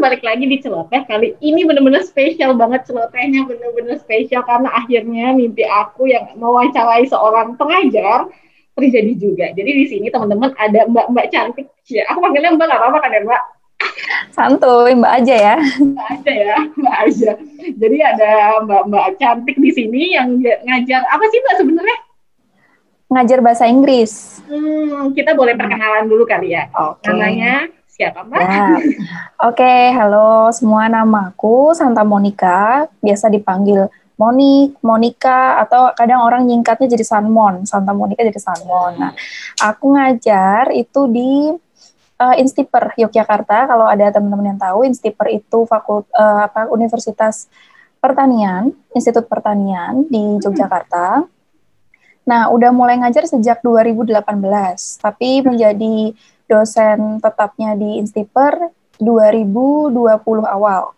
balik lagi di celoteh kali ini bener-bener spesial banget celotehnya bener-bener spesial karena akhirnya mimpi aku yang mewawancarai seorang pengajar terjadi juga. Jadi di sini teman-teman ada mbak-mbak cantik. Ya, aku panggilnya mbak apa-apa kan ya mbak? Santuy, mbak aja ya. Mbak aja ya, mbak aja. Jadi ada mbak-mbak cantik di sini yang ngajar apa sih mbak sebenarnya? Ngajar bahasa Inggris. Hmm, kita boleh perkenalan dulu kali ya. Oke. Namanya mbak? Ya. Oke, halo semua. Namaku Santa Monica, biasa dipanggil Monik, Monica, atau kadang orang nyingkatnya jadi Sanmon, Santa Monica jadi Sanmon. Nah, aku ngajar itu di uh, Instiper Yogyakarta. Kalau ada teman-teman yang tahu, Instiper itu fakult uh, apa Universitas Pertanian, Institut Pertanian di Yogyakarta. Nah, udah mulai ngajar sejak 2018, tapi menjadi dosen tetapnya di Instiper 2020 awal.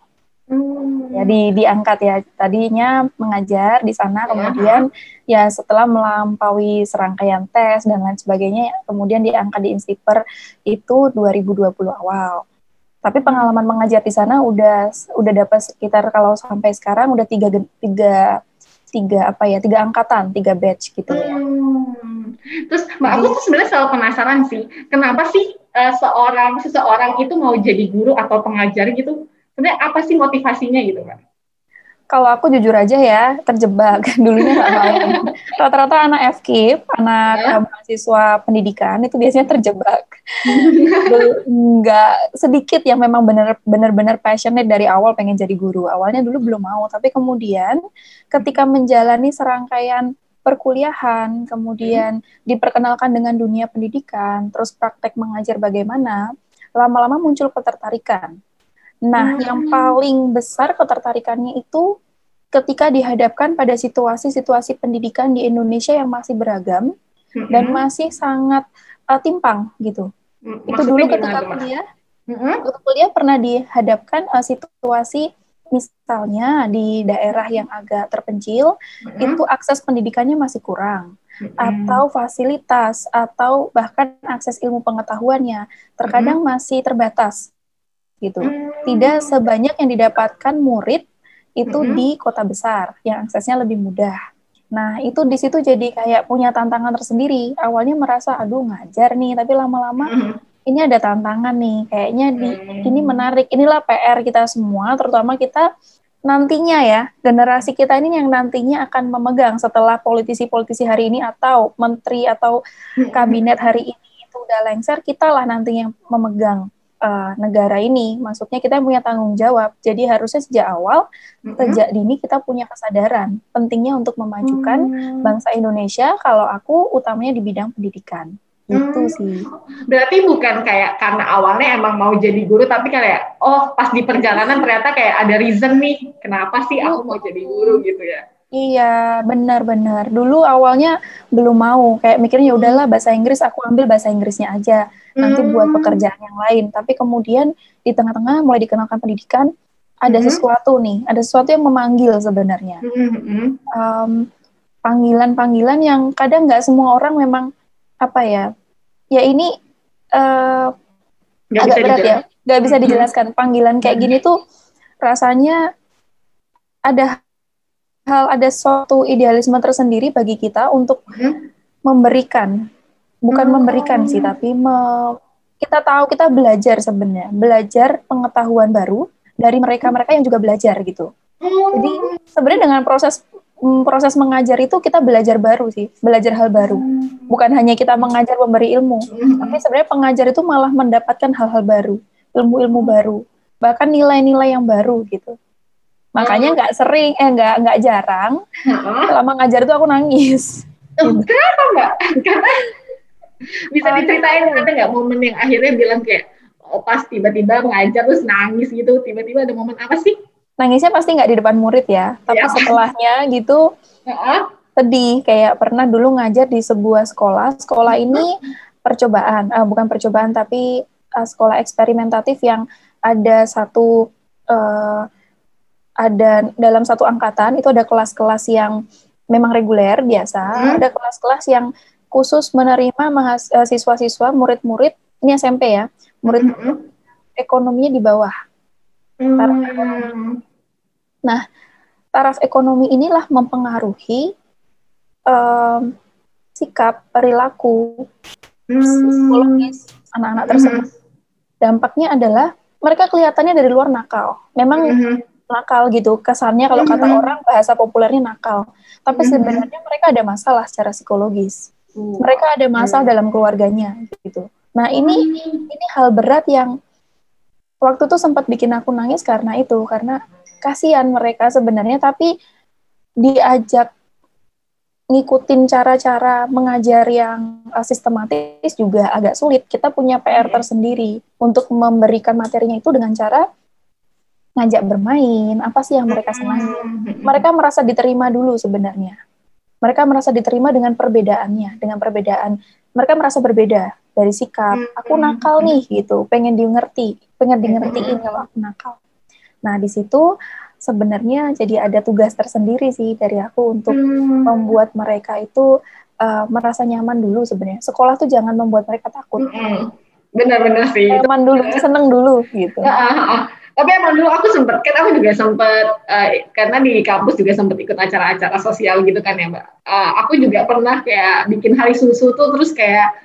Hmm. Ya di diangkat ya tadinya mengajar di sana ya. kemudian ya setelah melampaui serangkaian tes dan lain sebagainya kemudian diangkat di Instiper itu 2020 awal. Tapi pengalaman mengajar di sana udah udah dapat sekitar kalau sampai sekarang udah tiga tiga tiga apa ya tiga angkatan tiga batch gitu ya. Hmm. Terus mbak aku tuh sebenarnya selalu penasaran sih kenapa sih uh, seorang seseorang itu mau jadi guru atau pengajar gitu sebenarnya apa sih motivasinya gitu kan? Kalau aku jujur aja ya terjebak dulunya nggak mau. Rata-rata anak FKIP, anak ya. mahasiswa pendidikan itu biasanya terjebak. Nggak sedikit yang memang benar-benar passionate dari awal pengen jadi guru. Awalnya dulu belum mau, tapi kemudian ketika menjalani serangkaian perkuliahan, kemudian hmm. diperkenalkan dengan dunia pendidikan, terus praktek mengajar bagaimana, lama-lama muncul ketertarikan Nah, hmm. yang paling besar ketertarikannya itu ketika dihadapkan pada situasi-situasi pendidikan di Indonesia yang masih beragam hmm. dan masih sangat uh, timpang gitu. Hmm. Itu dulu ketika kuliah, hmm. kuliah pernah dihadapkan uh, situasi misalnya di daerah yang agak terpencil hmm. itu akses pendidikannya masih kurang hmm. atau fasilitas atau bahkan akses ilmu pengetahuannya terkadang hmm. masih terbatas gitu. Hmm. Tidak sebanyak yang didapatkan murid itu hmm. di kota besar yang aksesnya lebih mudah. Nah, itu di situ jadi kayak punya tantangan tersendiri. Awalnya merasa aduh ngajar nih, tapi lama-lama hmm. Ini ada tantangan nih. Kayaknya di hmm. ini menarik. Inilah PR kita semua, terutama kita nantinya ya, generasi kita ini yang nantinya akan memegang setelah politisi-politisi hari ini atau menteri atau hmm. kabinet hari ini itu udah lengser, kita lah nanti yang memegang uh, negara ini. Maksudnya kita punya tanggung jawab. Jadi harusnya sejak awal, mm-hmm. sejak dini kita punya kesadaran pentingnya untuk memajukan mm. bangsa Indonesia. Kalau aku utamanya di bidang pendidikan. Gitu hmm. sih. Berarti bukan kayak karena awalnya emang mau jadi guru, tapi kayak oh pas di perjalanan ternyata kayak ada reason nih, kenapa sih aku mau jadi guru gitu ya? Iya, benar-benar. Dulu awalnya belum mau, kayak mikirnya ya udahlah bahasa Inggris, aku ambil bahasa Inggrisnya aja. Nanti hmm. buat pekerjaan yang lain. Tapi kemudian di tengah-tengah mulai dikenalkan pendidikan, ada hmm. sesuatu nih, ada sesuatu yang memanggil sebenarnya. Hmm. Um, panggilan-panggilan yang kadang nggak semua orang memang apa ya, ya ini uh, agak berat ya, nggak bisa dijelaskan. Panggilan kayak gini tuh rasanya ada hal ada suatu idealisme tersendiri bagi kita untuk hmm. memberikan bukan hmm. memberikan sih tapi me, kita tahu kita belajar sebenarnya belajar pengetahuan baru dari mereka-mereka yang juga belajar gitu hmm. jadi sebenarnya dengan proses mm, proses mengajar itu kita belajar baru sih belajar hal baru hmm. bukan hanya kita mengajar memberi ilmu hmm. tapi sebenarnya pengajar itu malah mendapatkan hal-hal baru ilmu-ilmu baru bahkan nilai-nilai yang baru gitu Makanya oh. nggak sering, eh nggak nggak jarang. Selama ngajar itu aku nangis. Kenapa mbak? Karena bisa diceritain ada nggak momen yang akhirnya bilang kayak oh, pas tiba-tiba ngajar terus nangis gitu, tiba-tiba ada momen apa sih? Nangisnya pasti nggak di depan murid ya, tapi ya. setelahnya gitu sedih. Kayak pernah dulu ngajar di sebuah sekolah. Sekolah ini percobaan, uh, bukan percobaan tapi uh, sekolah eksperimentatif yang ada satu uh, ada dalam satu angkatan itu ada kelas-kelas yang memang reguler biasa, hmm. ada kelas-kelas yang khusus menerima mahasiswa-siswa, murid-murid ini SMP ya, murid hmm. ekonominya di bawah. ekonomi. Nah, taraf ekonomi inilah mempengaruhi um, sikap, perilaku, psikologis anak-anak tersebut. Dampaknya adalah mereka kelihatannya dari luar nakal. Memang nakal gitu kesannya kalau kata orang bahasa populernya nakal. Tapi sebenarnya mereka ada masalah secara psikologis. Mereka ada masalah dalam keluarganya gitu. Nah, ini ini hal berat yang waktu itu sempat bikin aku nangis karena itu karena kasihan mereka sebenarnya tapi diajak ngikutin cara-cara mengajar yang uh, sistematis juga agak sulit. Kita punya PR tersendiri untuk memberikan materinya itu dengan cara ngajak bermain, apa sih yang mereka senangi. Mereka merasa diterima dulu sebenarnya. Mereka merasa diterima dengan perbedaannya, dengan perbedaan. Mereka merasa berbeda dari sikap. Aku nakal nih gitu, pengen dimengerti, pengen di ngertiin kalau aku nakal. Nah, di situ sebenarnya jadi ada tugas tersendiri sih dari aku untuk hmm. membuat mereka itu uh, merasa nyaman dulu sebenarnya. Sekolah tuh jangan membuat mereka takut. Hmm. Benar-benar sih. Nyaman dulu, seneng dulu gitu. Ya, uh, uh. Tapi emang dulu aku sempet, kan aku juga sempet, uh, karena di kampus juga sempet ikut acara-acara sosial gitu kan ya Mbak. Uh, aku juga pernah kayak bikin hari susu tuh, terus kayak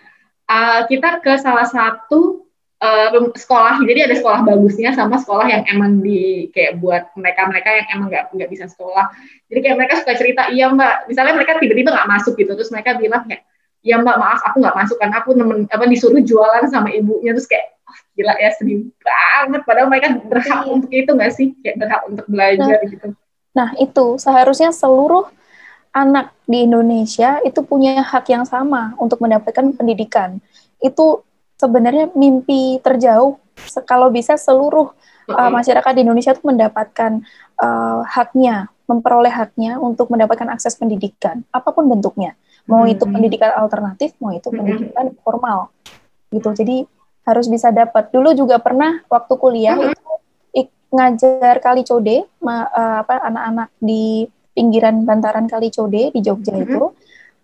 uh, kita ke salah satu uh, sekolah jadi ada sekolah bagusnya sama sekolah yang emang di kayak buat mereka mereka yang emang nggak nggak bisa sekolah. Jadi kayak mereka suka cerita iya mbak. Misalnya mereka tiba-tiba nggak masuk gitu terus mereka bilang kayak iya mbak maaf aku nggak masuk karena aku nemen apa disuruh jualan sama ibunya terus kayak oh, gila ya sedih banget. Padahal mereka berhak iya. untuk itu nggak sih? Kayak berhak untuk belajar nah, gitu. Nah itu. Seharusnya seluruh anak di Indonesia itu punya hak yang sama untuk mendapatkan pendidikan. Itu sebenarnya mimpi terjauh kalau bisa seluruh uh, masyarakat di Indonesia itu mendapatkan uh, haknya, memperoleh haknya untuk mendapatkan akses pendidikan apa pun bentuknya. Mau itu pendidikan alternatif, mau itu pendidikan formal. Gitu. Jadi harus bisa dapat. Dulu juga pernah waktu kuliah itu ngajar Kali Code uh, apa anak-anak di pinggiran bantaran Kali Code di Jogja itu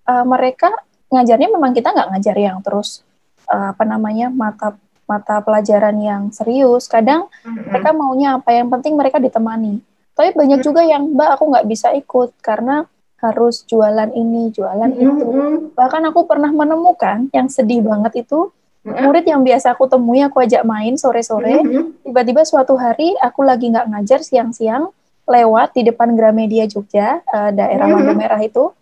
uh, mereka ngajarnya memang kita nggak ngajar yang terus uh, apa namanya mata mata pelajaran yang serius. Kadang mm-hmm. mereka maunya apa yang penting mereka ditemani. Tapi banyak mm-hmm. juga yang mbak aku nggak bisa ikut karena harus jualan ini, jualan mm-hmm. itu. Bahkan aku pernah menemukan yang sedih banget itu murid yang biasa aku temui aku ajak main sore-sore, mm-hmm. tiba-tiba suatu hari aku lagi nggak ngajar siang-siang lewat di depan Gramedia Jogja, uh, daerah mm-hmm. Merah itu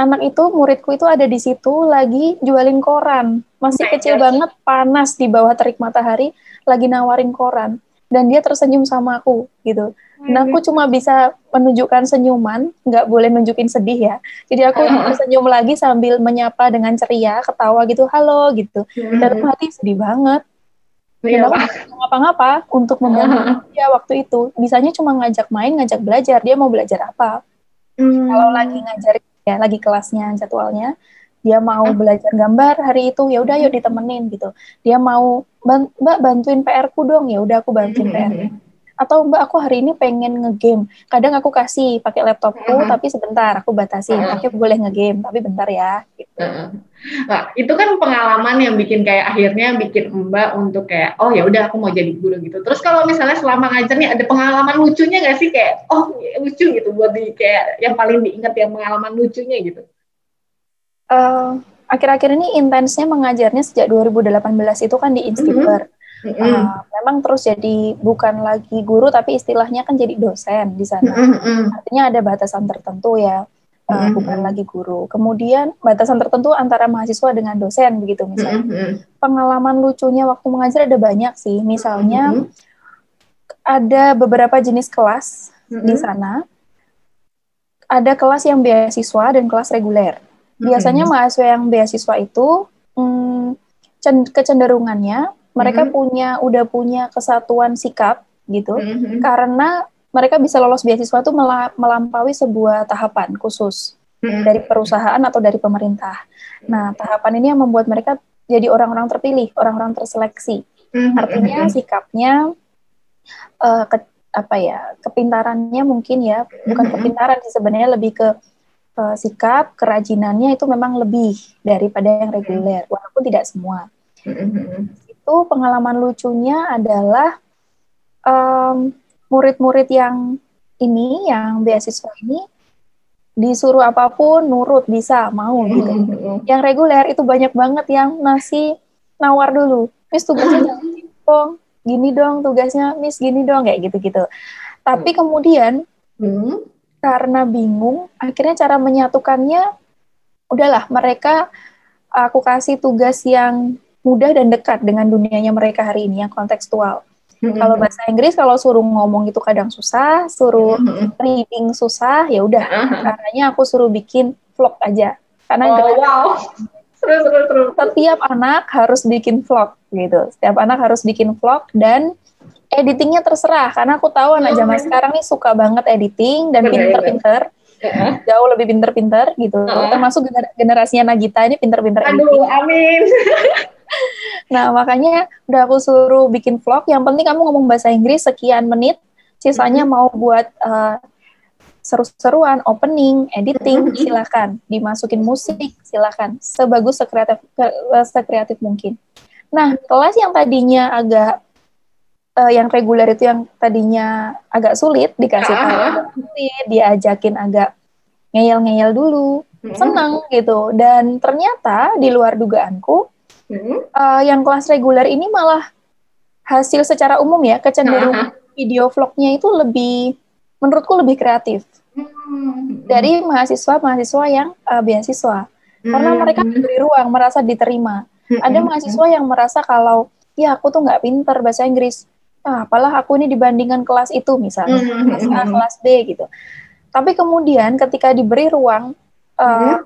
anak itu muridku itu ada di situ lagi jualin koran. Masih oh kecil banget panas di bawah terik matahari lagi nawarin koran. Dan dia tersenyum sama aku gitu. Nah aku cuma bisa menunjukkan senyuman nggak boleh nunjukin sedih ya. Jadi aku tersenyum lagi sambil menyapa dengan ceria ketawa gitu halo gitu. Dalam hati sedih banget. Dan aku ngapa-ngapa untuk membantu dia waktu itu. Bisanya cuma ngajak main ngajak belajar. Dia mau belajar apa? Hmm. kalau lagi ngajarin ya lagi kelasnya jadwalnya. Dia mau belajar gambar hari itu ya udah yuk ditemenin gitu. Dia mau mbak bantuin PR ku dong. Ya udah aku bantuin PR atau mbak aku hari ini pengen ngegame kadang aku kasih pakai laptopku uh -huh. tapi sebentar aku batasi uh -huh. pakai boleh ngegame tapi bentar ya gitu. uh -huh. nah itu kan pengalaman yang bikin kayak akhirnya bikin mbak untuk kayak oh ya udah aku mau jadi guru gitu terus kalau misalnya selama ngajar nih ada pengalaman lucunya gak sih kayak oh lucu gitu buat di kayak yang paling diingat yang pengalaman lucunya gitu uh, akhir-akhir ini intensnya mengajarnya sejak 2018 itu kan di Instiper uh -huh Mm -hmm. uh, memang terus jadi bukan lagi guru tapi istilahnya kan jadi dosen di sana. Mm -hmm. Artinya ada batasan tertentu ya, uh, mm -hmm. bukan lagi guru. Kemudian batasan tertentu antara mahasiswa dengan dosen begitu misalnya. Mm -hmm. Pengalaman lucunya waktu mengajar ada banyak sih. Misalnya mm -hmm. ada beberapa jenis kelas mm -hmm. di sana. Ada kelas yang beasiswa dan kelas reguler. Biasanya mm -hmm. mahasiswa yang beasiswa itu hmm, kecenderungannya mereka mm-hmm. punya udah punya kesatuan sikap gitu mm-hmm. karena mereka bisa lolos beasiswa itu melampaui sebuah tahapan khusus mm-hmm. dari perusahaan atau dari pemerintah. Nah, tahapan ini yang membuat mereka jadi orang-orang terpilih, orang-orang terseleksi. Mm-hmm. Artinya sikapnya uh, ke, apa ya, kepintarannya mungkin ya, bukan mm-hmm. kepintaran sih sebenarnya lebih ke uh, sikap, kerajinannya itu memang lebih daripada yang reguler, walaupun tidak semua. Mm-hmm itu pengalaman lucunya adalah um, murid-murid yang ini, yang beasiswa ini, disuruh apa pun nurut bisa mau gitu. Yang reguler itu banyak banget yang masih nawar dulu. Miss tugasnya jangan dong, gini dong tugasnya, Miss gini dong kayak gitu-gitu. Tapi kemudian hmm. karena bingung, akhirnya cara menyatukannya udahlah mereka aku kasih tugas yang mudah dan dekat dengan dunianya mereka hari ini yang kontekstual. Mm-hmm. Kalau bahasa Inggris kalau suruh ngomong itu kadang susah, suruh mm-hmm. reading susah, ya udah. Mm-hmm. Karena aku suruh bikin vlog aja. Karena oh, wow. Seru, seru, seru. Setiap anak harus bikin vlog gitu. Setiap anak harus bikin vlog dan editingnya terserah karena aku tahu anak zaman oh, sekarang nih suka banget editing dan pinter-pinter uh jauh lebih pinter-pinter gitu. Uh-huh. Termasuk gener- generasinya Nagita ini pinter-pinter Aduh, editing. amin. nah, makanya udah aku suruh bikin vlog. Yang penting kamu ngomong bahasa Inggris sekian menit, sisanya uh-huh. mau buat uh, seru-seruan, opening, editing, uh-huh. silakan. Dimasukin musik, silakan. Sebagus sekreatif sekreatif mungkin. Nah, kelas yang tadinya agak uh, yang reguler itu yang tadinya agak sulit dikasih tahu agak sulit diajakin agak ngeyel-ngeyel dulu hmm. senang gitu dan ternyata di luar dugaanku hmm. uh, yang kelas reguler ini malah hasil secara umum ya kecenderungan video vlognya itu lebih menurutku lebih kreatif. Hmm. dari mahasiswa-mahasiswa yang uh, beasiswa. Karena mereka diberi ruang merasa diterima. Ada mahasiswa yang merasa kalau ya aku tuh nggak pinter bahasa Inggris. Ah, apalah aku ini dibandingkan kelas itu misalnya. Mm-hmm. kelas A kelas B gitu. Tapi kemudian ketika diberi ruang uh, mm-hmm.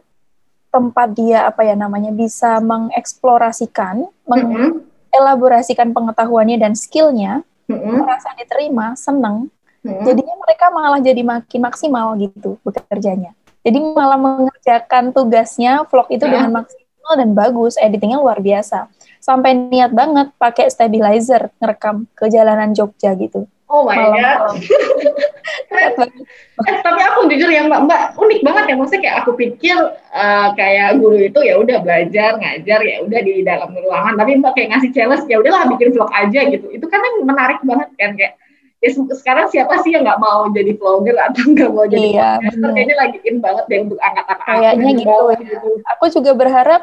Tempat dia apa ya namanya bisa mengeksplorasikan mm-hmm. mengelaborasikan pengetahuannya dan skillnya mm-hmm. merasa diterima senang mm-hmm. jadinya mereka malah jadi makin maksimal gitu bekerjanya jadi malah mengerjakan tugasnya vlog itu dengan mm-hmm. maksimal dan bagus editingnya luar biasa sampai niat banget pakai stabilizer ngerekam ke jalanan Jogja gitu. Oh my god. eh, tapi aku jujur ya Mbak, Mbak unik banget ya maksudnya kayak aku pikir uh, kayak guru itu ya udah belajar, ngajar ya udah di dalam ruangan, tapi Mbak kayak ngasih challenge ya udahlah bikin vlog aja gitu. Itu kan menarik banget kan kayak ya sekarang siapa sih yang nggak mau jadi vlogger atau nggak mau jadi iya, podcaster kayaknya lagi in banget deh untuk angkat-angkat kayaknya gitu, ya. gitu. Aku juga berharap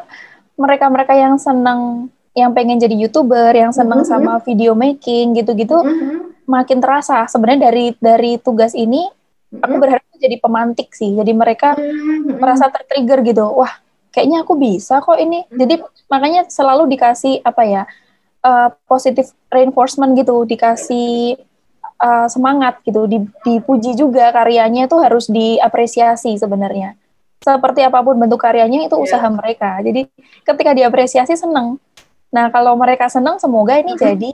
mereka-mereka yang senang yang pengen jadi youtuber, yang seneng mm -hmm. sama video making gitu-gitu, mm -hmm. Makin terasa. Sebenarnya dari dari tugas ini, aku berharap jadi pemantik sih. Jadi mereka merasa tertrigger gitu. Wah, kayaknya aku bisa kok ini. Jadi makanya selalu dikasih apa ya uh, positive reinforcement gitu, dikasih uh, semangat gitu, dipuji juga karyanya itu harus diapresiasi sebenarnya. Seperti apa pun bentuk karyanya itu yeah. usaha mereka. Jadi ketika diapresiasi seneng Nah, kalau mereka senang, semoga ini jadi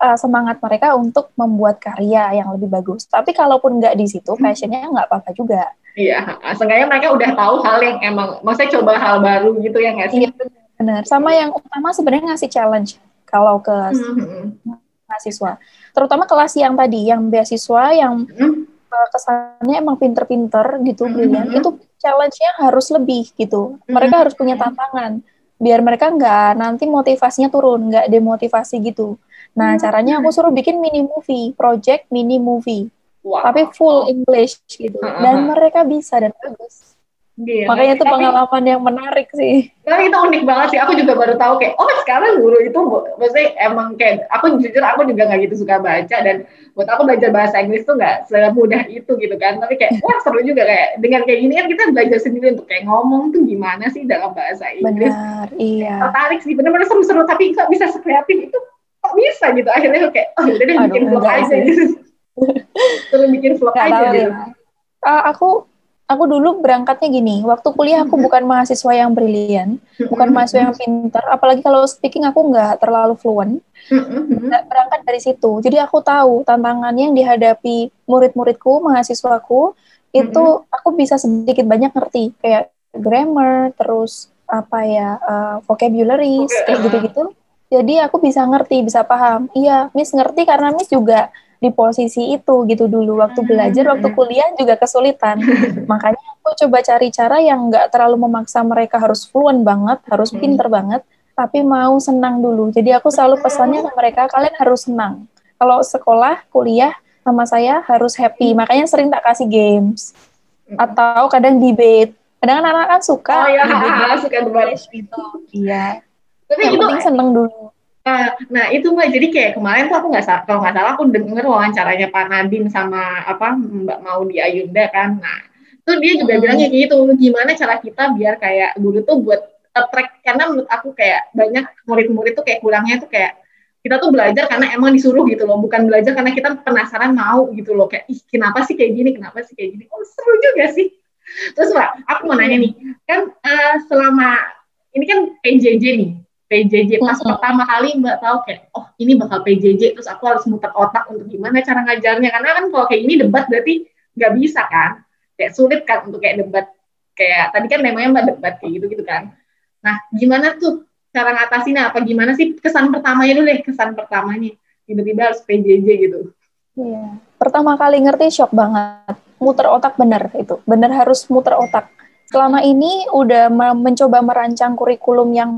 uh, semangat mereka untuk membuat karya yang lebih bagus. Tapi kalaupun nggak di situ, passionnya nggak apa-apa juga. Iya, seenggaknya mereka udah tahu hal yang emang, maksudnya coba hal baru gitu ya nggak sih? Iya, benar. Sama yang utama sebenarnya ngasih challenge kalau ke mm-hmm. mahasiswa. Terutama kelas yang tadi, yang beasiswa, yang mm-hmm. kesannya emang pinter-pinter gitu, mm-hmm. brilian, itu challenge-nya harus lebih gitu. Mereka mm-hmm. harus punya tantangan biar mereka nggak nanti motivasinya turun, nggak demotivasi gitu. Nah, hmm. caranya aku suruh bikin mini movie, project mini movie. Wow. Tapi full English gitu. Dan mereka bisa dan bagus. Gila. Makanya itu pengalaman yang menarik sih. Tapi itu unik banget sih. Aku juga baru tahu kayak, oh sekarang guru itu, maksudnya emang kayak, aku jujur aku juga nggak gitu suka baca dan buat aku belajar bahasa Inggris tuh nggak semudah itu gitu kan. Tapi kayak, wah seru juga kayak dengan kayak gini kan kita belajar sendiri untuk kayak ngomong tuh gimana sih dalam bahasa Inggris. Benar, iya. Tertarik sih, benar-benar seru-seru. Tapi kok bisa sekreatif itu? Kok bisa gitu? Akhirnya kayak, oh udah deh bikin vlog aja gitu. Terus bikin vlog aja gitu. Uh, aku aku dulu berangkatnya gini, waktu kuliah aku bukan mahasiswa yang brilian, bukan mahasiswa yang pintar, apalagi kalau speaking aku nggak terlalu fluent. Berangkat dari situ. Jadi aku tahu tantangan yang dihadapi murid-muridku, mahasiswaku, itu aku bisa sedikit banyak ngerti, kayak grammar, terus apa ya, uh, vocabularies, kayak gitu-gitu. Jadi aku bisa ngerti, bisa paham. Iya, Miss ngerti karena Miss juga di posisi itu gitu dulu. Waktu hmm. belajar waktu kuliah juga kesulitan. Makanya aku coba cari cara yang nggak terlalu memaksa mereka harus fluent banget harus hmm. pinter banget tapi mau senang dulu. Jadi aku selalu pesannya ke mereka kalian harus senang. Kalau sekolah kuliah sama saya harus happy. Makanya sering tak kasih games. Atau kadang debate. Kadang anak-anak kan suka oh, iya, debate suka debat gitu iya tapi yang itu seneng dulu. Nah, nah itu mbak. Jadi kayak kemarin tuh aku nggak salah kalau nggak salah aku denger wawancaranya Pak Nadine sama apa Mbak Maudi Ayunda kan. Nah itu dia juga hmm. bilangnya gitu gimana cara kita biar kayak guru tuh buat attract karena menurut aku kayak banyak murid-murid tuh kayak kurangnya tuh kayak kita tuh belajar karena emang disuruh gitu loh bukan belajar karena kita penasaran mau gitu loh. Kayak ih kenapa sih kayak gini? Kenapa sih kayak gini? Oh seru juga sih. Terus mbak aku mau nanya nih. Kan uh, selama ini kan PJJ nih PJJ pas pertama kali mbak tahu kayak oh ini bakal PJJ terus aku harus muter otak untuk gimana cara ngajarnya. Karena kan kalau kayak ini debat berarti nggak bisa kan? Kayak sulit kan untuk kayak debat. Kayak tadi kan namanya mbak debat kayak gitu gitu kan. Nah gimana tuh cara ngatasinnya? Apa gimana sih kesan pertamanya dulu deh kesan pertamanya. Tiba-tiba harus PJJ gitu. Iya. Pertama kali ngerti shock banget. Muter otak bener itu. Bener harus muter otak. Selama ini udah mencoba merancang kurikulum yang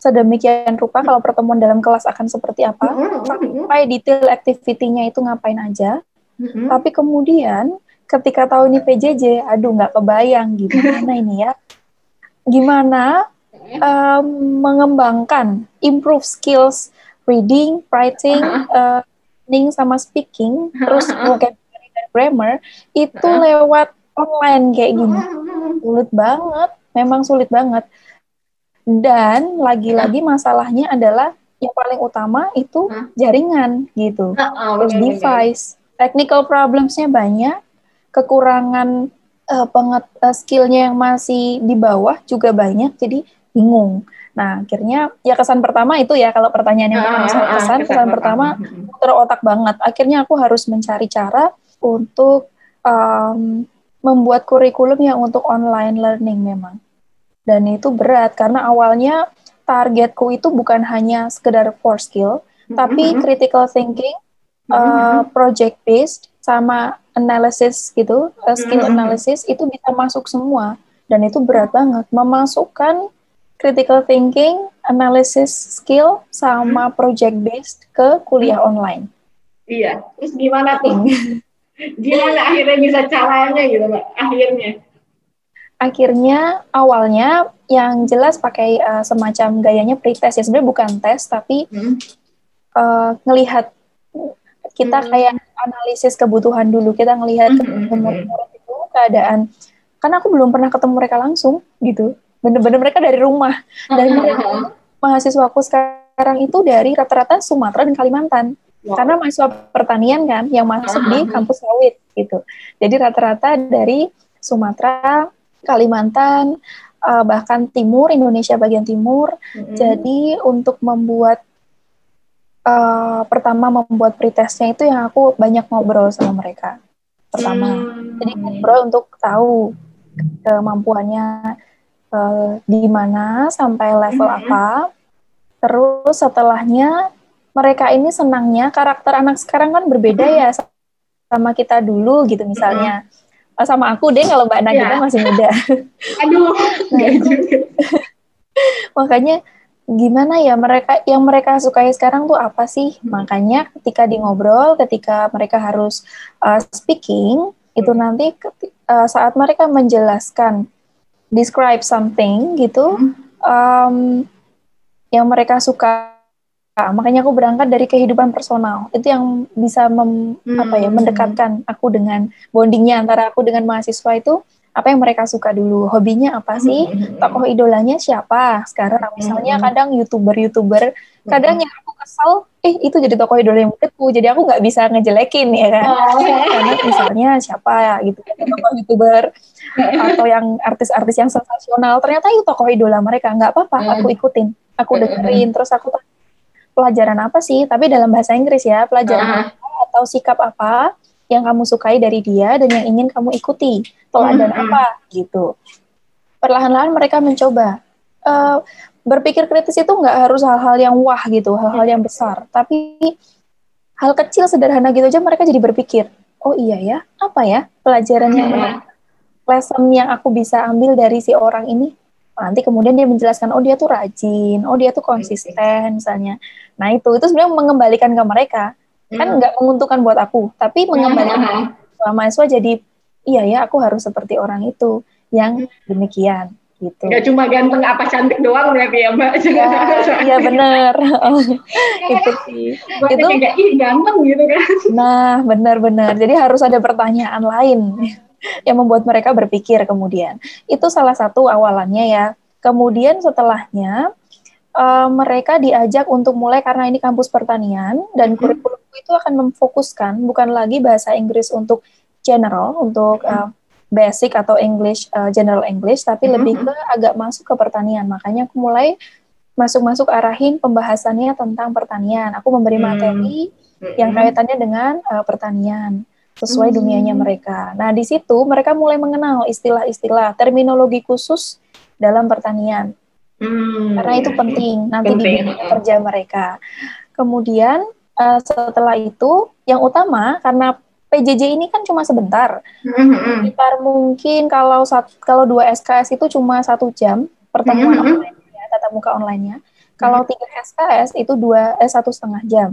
sedemikian rupa kalau pertemuan dalam kelas akan seperti apa, sampai detail activity-nya itu ngapain aja. Tapi kemudian ketika tahu ini PJJ, aduh nggak kebayang gimana ini ya. Gimana um, mengembangkan, improve skills reading, writing, uh, listening sama speaking, terus vocabulary dan grammar itu lewat online kayak gini. Sulit banget, memang sulit banget. Dan lagi-lagi masalahnya adalah yang paling utama itu jaringan gitu. Terus device, technical problemsnya banyak, kekurangan uh, penget uh, skillnya yang masih di bawah juga banyak, jadi bingung. Nah, akhirnya ya kesan pertama itu ya kalau pertanyaannya pertama kesan, kesan, kesan pertama. putar otak banget. Akhirnya aku harus mencari cara untuk um, membuat kurikulum yang untuk online learning memang dan itu berat karena awalnya targetku itu bukan hanya sekedar core skill mm-hmm. tapi critical thinking uh, project based sama analysis gitu. Uh, skill mm-hmm. analysis itu bisa masuk semua. Dan itu berat banget. Memasukkan critical thinking analysis skill sama mm-hmm. project based ke kuliah mm-hmm. online. Iya. Terus gimana tuh? Gimana akhirnya bisa caranya gitu mbak? Akhirnya akhirnya awalnya yang jelas pakai uh, semacam gayanya pretest ya sebenarnya bukan tes tapi hmm. uh, ngelihat kita hmm. kayak analisis kebutuhan dulu kita ngelihat hmm. itu keadaan karena aku belum pernah ketemu mereka langsung gitu bener-bener mereka dari rumah dan hmm. mahasiswaku sekarang itu dari rata-rata Sumatera dan Kalimantan wow. karena mahasiswa pertanian kan yang masuk di hmm. kampus sawit gitu jadi rata-rata dari Sumatera Kalimantan, uh, bahkan timur Indonesia bagian timur. Mm-hmm. Jadi untuk membuat uh, pertama membuat pretestnya itu yang aku banyak ngobrol sama mereka. Pertama, mm-hmm. jadi ngobrol untuk tahu kemampuannya uh, di mana sampai level mm-hmm. apa. Terus setelahnya mereka ini senangnya karakter anak sekarang kan berbeda mm-hmm. ya sama kita dulu gitu misalnya. Mm-hmm sama aku deh kalau Mbak Nagita yeah. masih muda. Aduh, nah, juga. makanya gimana ya mereka yang mereka sukai sekarang tuh apa sih? Hmm. Makanya ketika di ngobrol, ketika mereka harus uh, speaking, itu hmm. nanti uh, saat mereka menjelaskan describe something gitu, hmm. um, yang mereka suka makanya aku berangkat dari kehidupan personal. Itu yang bisa mem, hmm. apa ya mendekatkan aku dengan bondingnya antara aku dengan mahasiswa itu apa yang mereka suka dulu. Hobinya apa sih? Hmm. tokoh idolanya siapa? Sekarang misalnya hmm. kadang youtuber youtuber kadang yang aku kesal eh itu jadi tokoh idola yang muridku jadi aku nggak bisa ngejelekin ya kan? Oh. karena misalnya siapa gitu tokoh youtuber atau yang artis-artis yang sensasional ternyata itu tokoh idola mereka. Nggak apa-apa aku ikutin aku dengerin. Terus aku pelajaran apa sih, tapi dalam bahasa Inggris ya, pelajaran uh -huh. apa atau sikap apa yang kamu sukai dari dia dan yang ingin kamu ikuti, teladan uh -huh. apa gitu. Perlahan-lahan mereka mencoba. Uh, berpikir kritis itu nggak harus hal-hal yang wah gitu, hal-hal yang besar, tapi hal kecil sederhana gitu aja mereka jadi berpikir, oh iya ya, apa ya pelajaran yang lesson yang aku bisa ambil dari si orang ini nanti kemudian dia menjelaskan oh dia tuh rajin oh dia tuh konsisten misalnya nah itu itu sebenarnya mengembalikan ke mereka kan nggak menguntungkan buat aku tapi mengembalikan mahasiswa jadi iya ya aku harus seperti orang itu yang demikian gitu. Gak cuma ganteng apa cantik doang berarti ya Mbak. Ya, iya benar. itu sih. Buat itu kayak ih ganteng gitu kan. Nah, benar-benar. Jadi harus ada pertanyaan lain yang membuat mereka berpikir kemudian. Itu salah satu awalannya ya. Kemudian setelahnya uh, mereka diajak untuk mulai karena ini kampus pertanian dan hmm. kurikulum itu akan memfokuskan bukan lagi bahasa Inggris untuk general untuk uh, basic atau English uh, general English tapi mm -hmm. lebih ke agak masuk ke pertanian makanya aku mulai masuk-masuk arahin pembahasannya tentang pertanian aku memberi mm -hmm. materi yang kaitannya dengan uh, pertanian sesuai mm -hmm. dunianya mereka nah di situ mereka mulai mengenal istilah-istilah terminologi khusus dalam pertanian mm, karena itu penting nanti penting. di kerja mereka kemudian uh, setelah itu yang utama karena PJJ ini kan cuma sebentar. Mm-hmm. Sekitar mungkin kalau satu, kalau dua SKS itu cuma satu jam pertemuan mm-hmm. online ya, tatap muka onlinenya. Kalau tiga SKS itu dua eh satu setengah jam.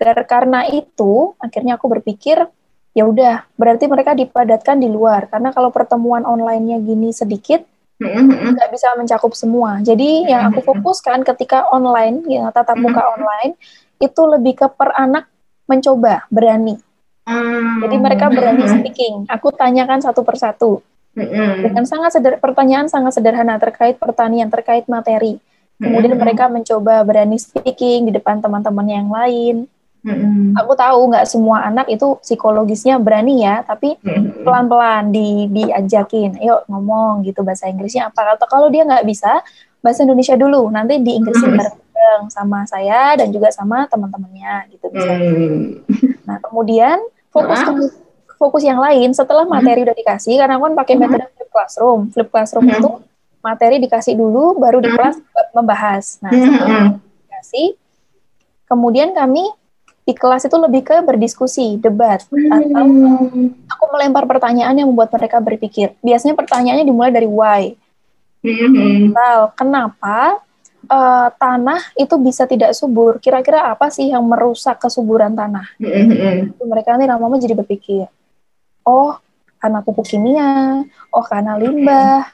Karena itu akhirnya aku berpikir ya udah berarti mereka dipadatkan di luar karena kalau pertemuan onlinenya gini sedikit nggak mm-hmm. bisa mencakup semua. Jadi mm-hmm. yang aku fokuskan ketika online ya tatap muka mm-hmm. online itu lebih ke per anak mencoba berani Hmm. Jadi mereka berani speaking. Aku tanyakan satu persatu. Hmm. Dengan sangat seder pertanyaan sangat sederhana terkait pertanian, terkait materi. Kemudian hmm. mereka mencoba berani speaking di depan teman-teman yang lain. Hmm. Aku tahu nggak semua anak itu psikologisnya berani ya, tapi pelan-pelan di diajakin, yuk ngomong gitu bahasa Inggrisnya apa. Atau kalau dia nggak bisa bahasa Indonesia dulu, nanti di Inggrisin bareng sama saya dan juga sama teman-temannya gitu bisa. Hmm. Nah kemudian fokus ke fokus yang lain setelah hmm. materi udah dikasih karena aku kan pakai hmm. metode flip classroom. Flip classroom hmm. itu materi dikasih dulu baru di kelas membahas. Nah, setelah dikasih kemudian kami di kelas itu lebih ke berdiskusi, debat atau aku melempar pertanyaan yang membuat mereka berpikir. Biasanya pertanyaannya dimulai dari why. Misal, kenapa uh, tanah itu bisa tidak subur, kira-kira apa sih yang merusak kesuburan tanah? Mm-hmm. Mereka nanti lama-lama jadi berpikir, oh karena pupuk kimia, oh karena limbah,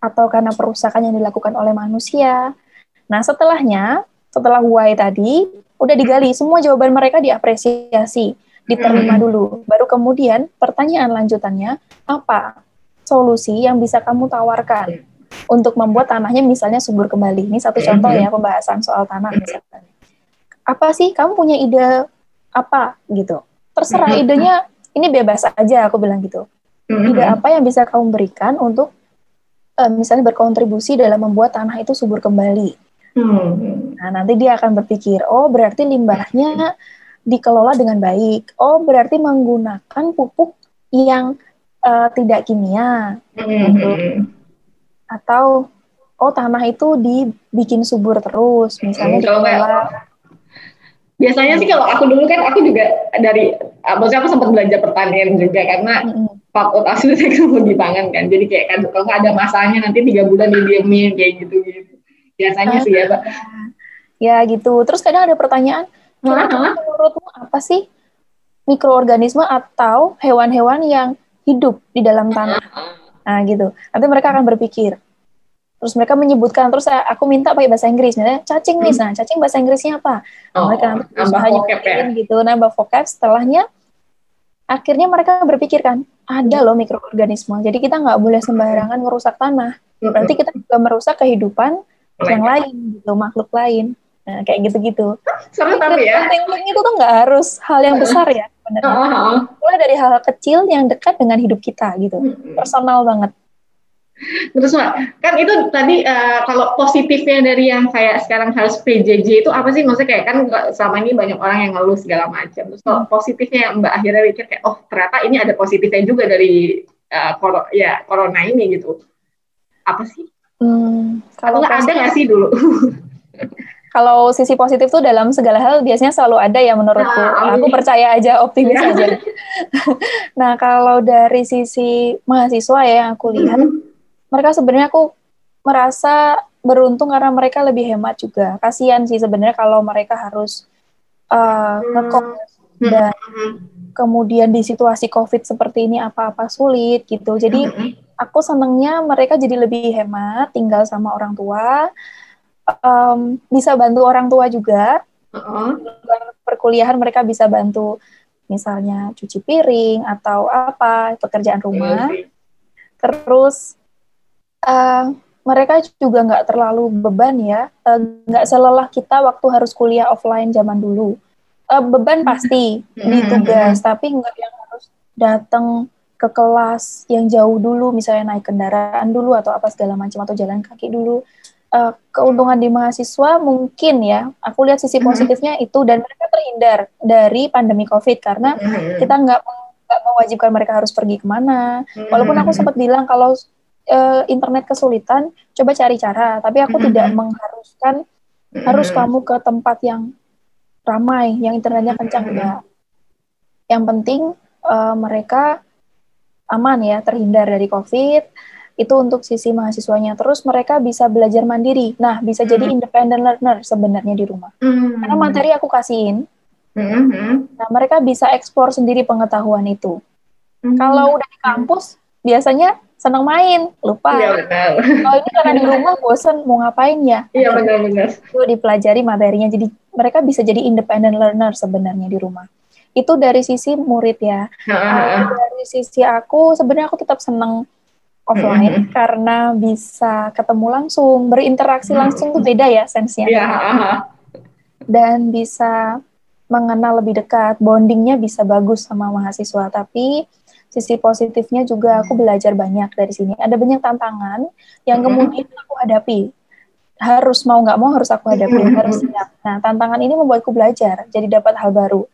atau karena perusakan yang dilakukan oleh manusia. Nah setelahnya, setelah why tadi, udah digali, semua jawaban mereka diapresiasi, diterima dulu. Baru kemudian pertanyaan lanjutannya, apa solusi yang bisa kamu tawarkan? untuk membuat tanahnya misalnya subur kembali. Ini satu contoh ya pembahasan soal tanah misalnya. Apa sih kamu punya ide apa gitu? Terserah idenya ini bebas aja aku bilang gitu. Ide apa yang bisa kamu berikan untuk uh, misalnya berkontribusi dalam membuat tanah itu subur kembali. Hmm. Nah, nanti dia akan berpikir, oh berarti limbahnya dikelola dengan baik. Oh, berarti menggunakan pupuk yang uh, tidak kimia. Hmm atau oh tanah itu dibikin subur terus misalnya hmm, dikelola biasanya sih kalau aku dulu kan aku juga dari maksudnya aku sempat belajar pertanian juga karena mm-hmm. fakultas itu teknologi pangan kan jadi kayak kan kalau ada masanya nanti tiga bulan didiemin kayak gitu gitu biasanya uh, sih ya pak ya gitu terus kadang ada pertanyaan uh-huh. menurutmu apa sih mikroorganisme atau hewan-hewan yang hidup di dalam tanah Nah, gitu. Nanti mereka akan berpikir. Terus mereka menyebutkan, terus aku minta pakai bahasa Inggris, misalnya cacing nih, nah cacing bahasa Inggrisnya apa? Nah, oh, mereka nanti berusaha ya? gitu, nambah vocab, setelahnya akhirnya mereka berpikir kan, ada loh mikroorganisme, jadi kita nggak boleh sembarangan merusak tanah. Berarti kita juga merusak kehidupan yang lain, gitu, makhluk lain. Nah, kayak gitu-gitu. Seru tapi ya. Penting itu tuh nggak harus hal yang besar ya sebenarnya. Uh -huh. Mulai dari hal, hal kecil yang dekat dengan hidup kita gitu. Personal banget. Terus Mak, kan itu tadi uh, kalau positifnya dari yang kayak sekarang harus PJJ itu apa sih? Maksudnya kayak kan selama ini banyak orang yang ngeluh segala macam. Terus kalau positifnya yang Mbak akhirnya mikir kayak oh ternyata ini ada positifnya juga dari uh, kor ya corona ini gitu. Apa sih? Hmm, kalau ada nggak sih dulu? kalau sisi positif tuh dalam segala hal biasanya selalu ada ya menurutku. Nah, aku percaya aja optimis ya. aja. nah, kalau dari sisi mahasiswa ya yang aku lihat, mm -hmm. mereka sebenarnya aku merasa beruntung karena mereka lebih hemat juga. Kasihan sih sebenarnya kalau mereka harus uh, ngekos hmm. dan kemudian di situasi COVID seperti ini apa-apa sulit gitu. Jadi aku senangnya mereka jadi lebih hemat, tinggal sama orang tua, um, bisa bantu orang tua juga. Uh-huh. Perkuliahan mereka bisa bantu misalnya cuci piring atau apa pekerjaan rumah. Iya Terus uh, mereka juga nggak terlalu beban ya, eh, nggak uh, selelah kita waktu harus kuliah offline zaman dulu uh, beban pasti di tugas, tapi nggak yang harus datang ke kelas yang jauh dulu, misalnya naik kendaraan dulu atau apa segala macam atau jalan kaki dulu. Uh, keuntungan di mahasiswa mungkin ya, aku lihat sisi positifnya itu dan mereka terhindar dari pandemi COVID karena kita nggak nggak mewajibkan mereka harus pergi ke mana. Walaupun aku sempat bilang kalau uh, internet kesulitan, coba cari cara. Tapi aku tidak mengharuskan harus kamu ke tempat yang ramai, yang internetnya kencang ya. Yang penting uh, mereka aman ya, terhindar dari COVID. Itu untuk sisi mahasiswanya. Terus mereka bisa belajar mandiri. Nah, bisa jadi hmm. independent learner sebenarnya di rumah. Hmm. Karena materi aku kasihin. Hmm. Nah, mereka bisa eksplor sendiri pengetahuan itu. Kalau udah di kampus, biasanya senang main, lupa. Iya benar. Kalau ini karena di rumah bosen mau ngapain ya? Iya benar-benar. Itu dipelajari materinya, jadi mereka bisa jadi independent learner sebenarnya di rumah. Itu dari sisi murid ya. Uh, dari sisi aku sebenarnya aku tetap senang offline uh, karena bisa ketemu langsung, berinteraksi langsung tuh beda ya sensenya. Yeah, uh, Dan bisa mengenal lebih dekat, bondingnya bisa bagus sama mahasiswa. Tapi sisi positifnya juga aku belajar banyak dari sini. Ada banyak tantangan yang kemudian aku hadapi. Harus mau nggak mau harus aku hadapi, harus siap. Nah, tantangan ini membuatku belajar, jadi dapat hal baru.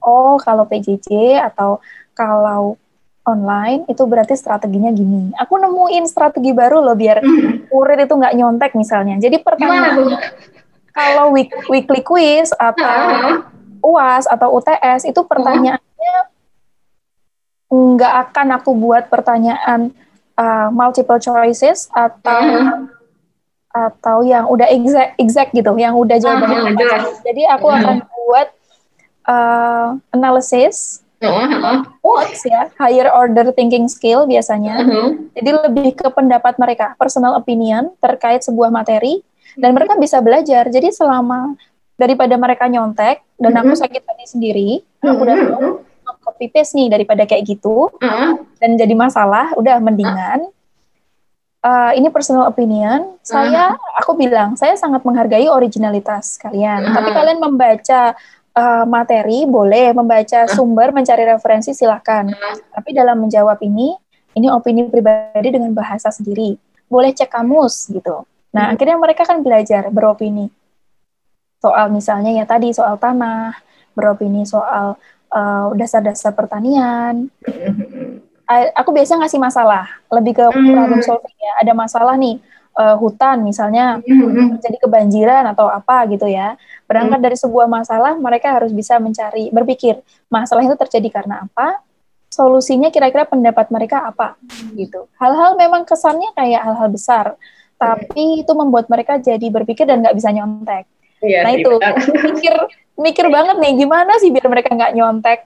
Oh, kalau PJJ atau kalau online itu berarti strateginya gini. Aku nemuin strategi baru loh biar murid itu nggak nyontek misalnya. Jadi pertanyaan kalau week, weekly quiz atau UAS atau UTS itu pertanyaannya nggak akan aku buat pertanyaan uh, multiple choices atau mm. Atau yang udah exact exact gitu, yang udah jawabannya uh, Jadi aku mm. akan buat uh, analysis Uh-huh. ya, higher order thinking skill biasanya. Uh-huh. Jadi lebih ke pendapat mereka, personal opinion terkait sebuah materi dan uh-huh. mereka bisa belajar. Jadi selama daripada mereka nyontek dan aku sakit hati sendiri, aku udah copy paste nih daripada kayak gitu uh-huh. dan jadi masalah udah mendingan uh, ini personal opinion. Saya uh-huh. aku bilang saya sangat menghargai originalitas kalian. Uh-huh. tapi kalian membaca uh, materi boleh membaca sumber mencari referensi silahkan. Uh-huh. tapi dalam menjawab ini ini opini pribadi dengan bahasa sendiri. Boleh cek kamus gitu. Nah akhirnya mereka kan belajar beropini. Soal misalnya ya tadi soal tanah beropini soal uh, dasar-dasar pertanian. Aku biasa ngasih masalah, lebih ke hmm. problem solving ya. Ada masalah nih uh, hutan misalnya hmm. terjadi kebanjiran atau apa gitu ya. Berangkat hmm. dari sebuah masalah, mereka harus bisa mencari, berpikir masalah itu terjadi karena apa, solusinya kira-kira pendapat mereka apa gitu. Hal-hal memang kesannya kayak hal-hal besar, tapi itu membuat mereka jadi berpikir dan nggak bisa nyontek. Iya, nah itu mikir mikir banget nih gimana sih biar mereka nggak nyontek.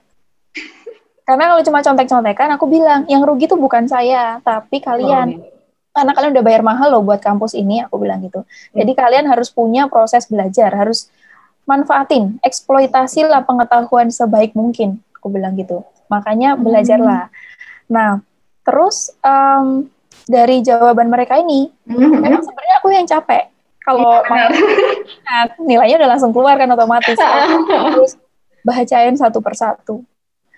Karena kalau cuma contek-contekan, aku bilang yang rugi tuh bukan saya, tapi kalian. Oh, iya. Karena kalian udah bayar mahal loh buat kampus ini, aku bilang gitu. Hmm. Jadi kalian harus punya proses belajar, harus manfaatin, eksploitasi lah pengetahuan sebaik mungkin, aku bilang gitu. Makanya hmm. belajarlah. Nah, terus um, dari jawaban mereka ini, hmm. memang sebenarnya aku yang capek kalau ya, nilainya udah langsung keluar kan otomatis terus bacain satu persatu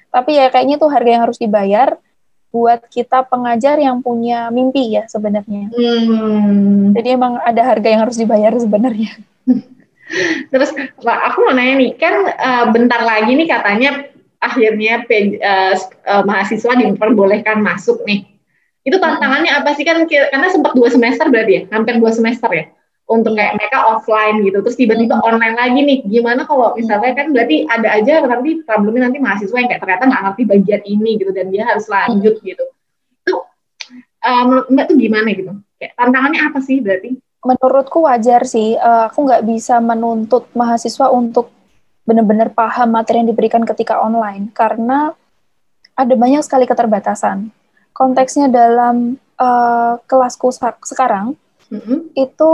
tapi ya kayaknya tuh harga yang harus dibayar buat kita pengajar yang punya mimpi ya sebenarnya. Hmm. jadi emang ada harga yang harus dibayar sebenarnya. Terus aku mau nanya nih kan uh, bentar lagi nih katanya akhirnya uh, uh, mahasiswa diperbolehkan masuk nih. Itu tantangannya apa sih? Kan karena sempat dua semester berarti ya hampir dua semester ya untuk kayak mereka offline gitu. Terus tiba-tiba hmm. online lagi nih. Gimana kalau misalnya kan berarti ada aja nanti problemnya nanti mahasiswa yang kayak ternyata nggak ngerti bagian ini gitu dan dia harus lanjut hmm. gitu. Itu uh, menurut mbak tuh gimana gitu? Kayak tantangannya apa sih berarti? Menurutku wajar sih. Uh, aku nggak bisa menuntut mahasiswa untuk benar-benar paham materi yang diberikan ketika online. Karena ada banyak sekali keterbatasan. Konteksnya dalam uh, kelasku sekarang mm-hmm. itu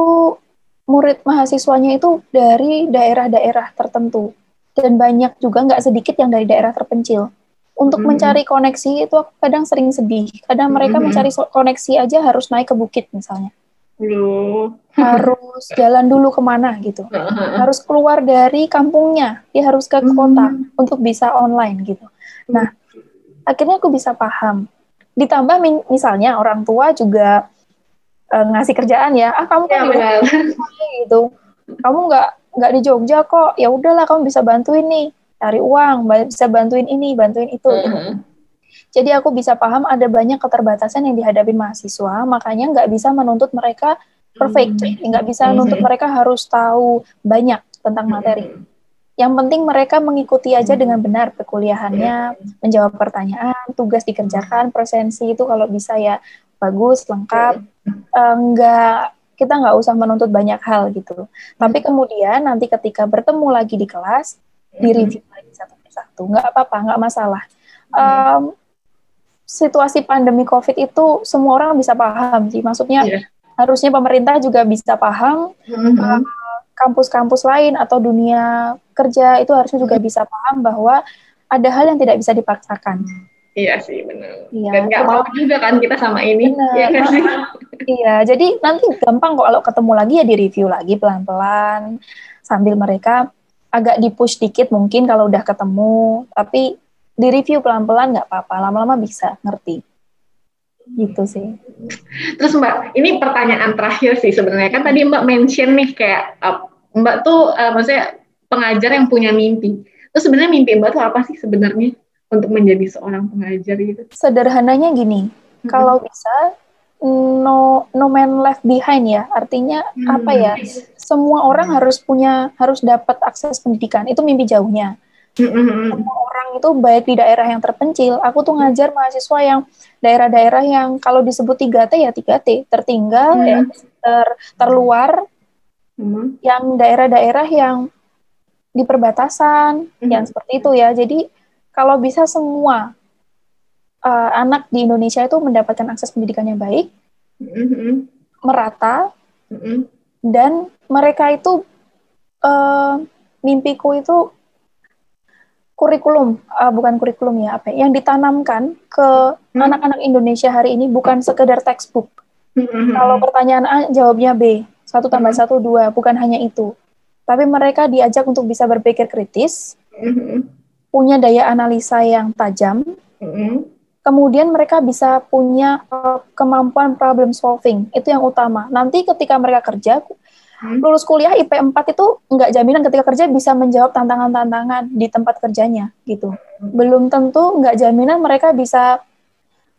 murid mahasiswanya itu dari daerah-daerah tertentu dan banyak juga nggak sedikit yang dari daerah terpencil. Untuk mm-hmm. mencari koneksi itu aku kadang sering sedih. Kadang mereka mm-hmm. mencari koneksi aja harus naik ke bukit misalnya. Loh. harus jalan dulu ke mana gitu. harus keluar dari kampungnya, dia harus ke kota mm-hmm. untuk bisa online gitu. Nah, akhirnya aku bisa paham. Ditambah misalnya orang tua juga uh, ngasih kerjaan ya, ah kamu kan ya, gitu, kamu nggak nggak di Jogja kok, ya udahlah kamu bisa bantuin nih cari uang, bisa bantuin ini, bantuin itu. Uh -huh. Jadi aku bisa paham ada banyak keterbatasan yang dihadapi mahasiswa, makanya nggak bisa menuntut mereka perfect, hmm. nggak bisa menuntut mereka harus tahu banyak tentang materi. Yang penting mereka mengikuti aja dengan benar perkuliahannya, menjawab pertanyaan, tugas dikerjakan, presensi itu kalau bisa ya bagus, lengkap. Enggak kita nggak usah menuntut banyak hal gitu. Tapi kemudian nanti ketika bertemu lagi di kelas, di review lagi satu persatu, nggak apa-apa, nggak masalah. Um, situasi pandemi COVID itu semua orang bisa paham sih. Maksudnya yeah. harusnya pemerintah juga bisa paham. Mm-hmm. Uh, kampus-kampus lain atau dunia kerja itu harusnya juga bisa paham bahwa ada hal yang tidak bisa dipaksakan. Iya sih benar. Iya, Dan nggak mau juga kan kita sama ini. Iya kan sih. iya, jadi nanti gampang kok kalau ketemu lagi ya di review lagi pelan-pelan sambil mereka agak di push dikit mungkin kalau udah ketemu, tapi di review pelan-pelan nggak apa-apa, lama-lama bisa ngerti. Gitu sih. Terus Mbak, ini pertanyaan terakhir sih sebenarnya kan tadi Mbak mention nih kayak uh, Mbak tuh uh, maksudnya pengajar yang punya mimpi. Terus sebenarnya mimpi Mbak tuh apa sih sebenarnya untuk menjadi seorang pengajar gitu? Sederhananya gini, hmm. kalau bisa no no man left behind ya. Artinya hmm. apa ya? Semua orang harus punya harus dapat akses pendidikan. Itu mimpi jauhnya semua orang itu baik di daerah yang terpencil. Aku tuh ngajar mahasiswa yang daerah-daerah yang kalau disebut 3T ya 3T, tertinggal, mm. ya, ter, terluar, mm. yang daerah-daerah yang di perbatasan, mm. yang seperti itu ya. Jadi kalau bisa semua uh, anak di Indonesia itu mendapatkan akses pendidikan yang baik, mm-hmm. merata, mm-hmm. dan mereka itu uh, mimpiku itu kurikulum uh, bukan kurikulum ya apa ya, yang ditanamkan ke hmm. anak-anak. Indonesia hari ini bukan sekedar textbook. Hmm. Kalau pertanyaan A jawabnya B, satu tambah hmm. satu dua, bukan hanya itu. Tapi mereka diajak untuk bisa berpikir kritis, hmm. Punya daya analisa yang tajam, hmm. kemudian mereka bisa punya uh, kemampuan problem solving. Itu yang utama. Nanti ketika mereka kerja, hmm. lulus kuliah IP 4 itu nggak jaminan ketika kerja bisa menjawab tantangan-tantangan di tempat kerjanya gitu. Hmm. Belum tentu nggak jaminan mereka bisa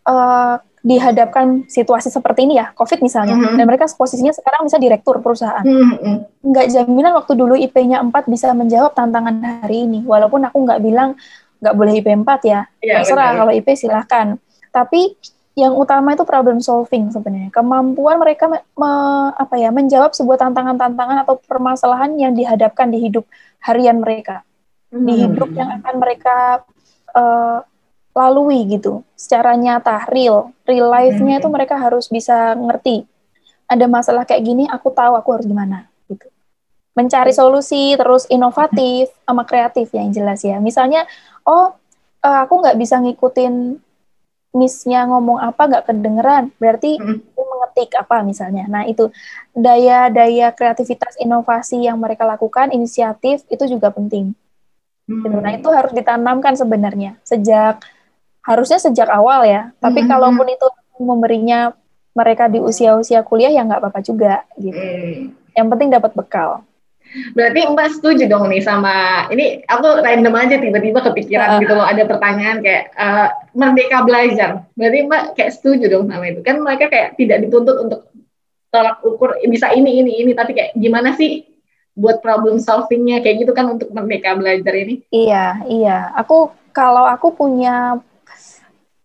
uh, dihadapkan situasi seperti ini ya, COVID misalnya, hmm. dan mereka posisinya sekarang bisa direktur perusahaan. Hmm. hmm. Nggak jaminan waktu dulu IP-nya 4 bisa menjawab tantangan hari ini, walaupun aku nggak bilang nggak boleh IP 4 ya, ya terserah kalau IP silahkan. Tapi yang utama itu problem solving sebenarnya kemampuan mereka me, me, apa ya menjawab sebuah tantangan-tantangan atau permasalahan yang dihadapkan di hidup harian mereka hmm. di hidup yang akan mereka uh, lalui gitu. Secara nyata real real life-nya hmm. itu mereka harus bisa ngerti. Ada masalah kayak gini aku tahu aku harus gimana gitu. Mencari solusi terus inovatif sama kreatif yang jelas ya. Misalnya oh uh, aku nggak bisa ngikutin missnya ngomong apa nggak kedengeran berarti mm. mengetik apa misalnya. Nah itu daya-daya kreativitas inovasi yang mereka lakukan inisiatif itu juga penting. Mm. nah itu harus ditanamkan sebenarnya sejak harusnya sejak awal ya tapi mm. kalaupun itu memberinya mereka di usia-usia kuliah ya nggak apa-apa juga gitu mm. yang penting dapat bekal Berarti Mbak setuju dong nih sama ini aku random aja tiba-tiba kepikiran uh. gitu loh ada pertanyaan kayak uh, merdeka belajar. Berarti Mbak kayak setuju dong sama itu. Kan mereka kayak tidak dituntut untuk tolak ukur bisa ini ini ini tapi kayak gimana sih buat problem solvingnya kayak gitu kan untuk merdeka belajar ini. Iya, iya. Aku kalau aku punya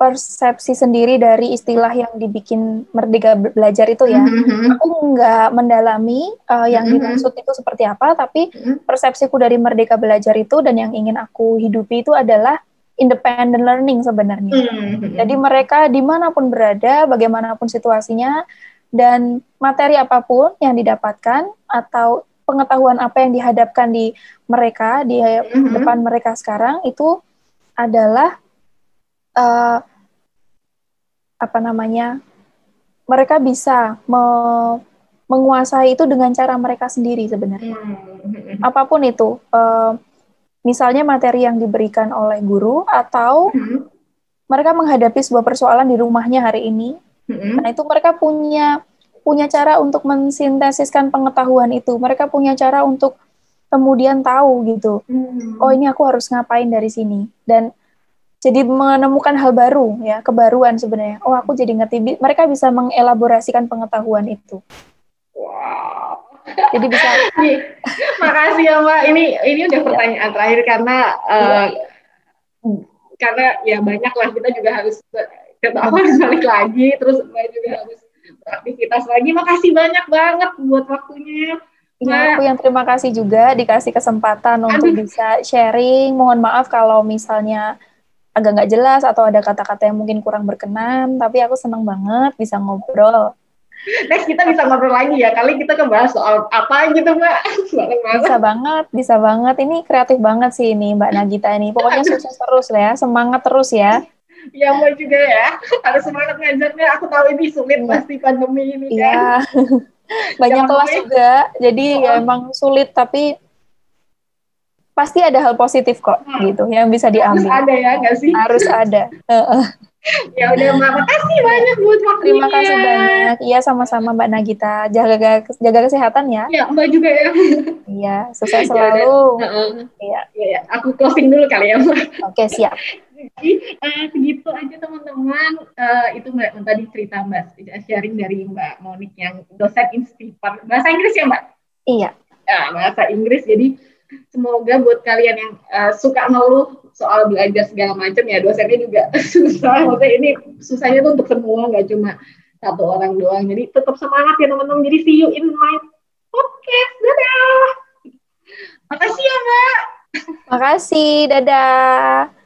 persepsi sendiri dari istilah yang dibikin Merdeka Belajar itu ya. Mm-hmm. Aku nggak mendalami uh, yang mm-hmm. dimaksud itu seperti apa, tapi mm-hmm. persepsiku dari Merdeka Belajar itu dan yang ingin aku hidupi itu adalah independent learning sebenarnya. Mm-hmm. Jadi mereka di mana pun berada, bagaimanapun situasinya, dan materi apa pun yang didapatkan atau pengetahuan apa yang dihadapkan di mereka di mm-hmm. depan mereka sekarang itu adalah uh, apa namanya mereka bisa me menguasai itu dengan cara mereka sendiri sebenarnya. Hmm. Apa pun itu, uh, misalnya materi yang diberikan oleh guru atau hmm. mereka menghadapi sebuah persoalan di rumahnya hari ini. Hmm. Nah itu mereka punya punya cara untuk mensintesiskan pengetahuan itu. Mereka punya cara untuk kemudian tahu gitu. Hmm. Oh ini aku harus ngapain dari sini dan jadi menemukan hal baru ya kebaruan sebenarnya. Oh aku jadi ngerti. Mereka bisa mengelaborasikan pengetahuan itu. Wow. Jadi bisa makasih ya mbak. Ini ini udah pertanyaan ya. terakhir karena uh, karena ya banyak lah kita juga harus kita harus balik lagi. Terus mbak juga harus beraktivitas lagi. Makasih banyak banget buat waktunya. Ya, aku yang terima kasih juga. Dikasih kesempatan Aduh. untuk bisa sharing. Mohon maaf kalau misalnya agak nggak jelas atau ada kata-kata yang mungkin kurang berkenan, tapi aku senang banget bisa ngobrol. Next kita bisa ngobrol lagi ya, kali kita kebahas soal apa gitu Mbak. Bisa banget, bisa banget. Ini kreatif banget sih ini Mbak Nagita ini. Pokoknya sukses terus ya, semangat terus ya. Iya Mbak juga ya, harus semangat ngajarnya. Aku tahu ini sulit iya. pasti pandemi ini kan. Iya, banyak kelas juga, jadi oh. ya emang sulit tapi pasti ada hal positif kok hmm. gitu yang bisa diambil. Harus ada ya nggak sih? Harus ada. ya udah Mbak, makasih banyak buat waktunya. Terima kasih banyak. Iya sama-sama Mbak Nagita. Jaga jaga kesehatan ya. Iya Mbak juga ya. Iya, sukses ya selalu. Iya. Iya, ya. aku closing dulu kali ya Mbak. Oke, siap. Jadi uh, segitu aja teman-teman. Uh, itu Mbak tadi cerita Mbak sharing dari Mbak Monik yang dosen institut bahasa Inggris ya Mbak. Iya. Ya, bahasa Inggris. Jadi semoga buat kalian yang uh, suka ngeluh soal belajar segala macam ya dosennya juga susah. Maksudnya ini susahnya tuh untuk semua nggak cuma satu orang doang. Jadi tetap semangat ya teman-teman. Jadi see you in my podcast. Dadah! Makasih ya mbak. Makasih. Dadah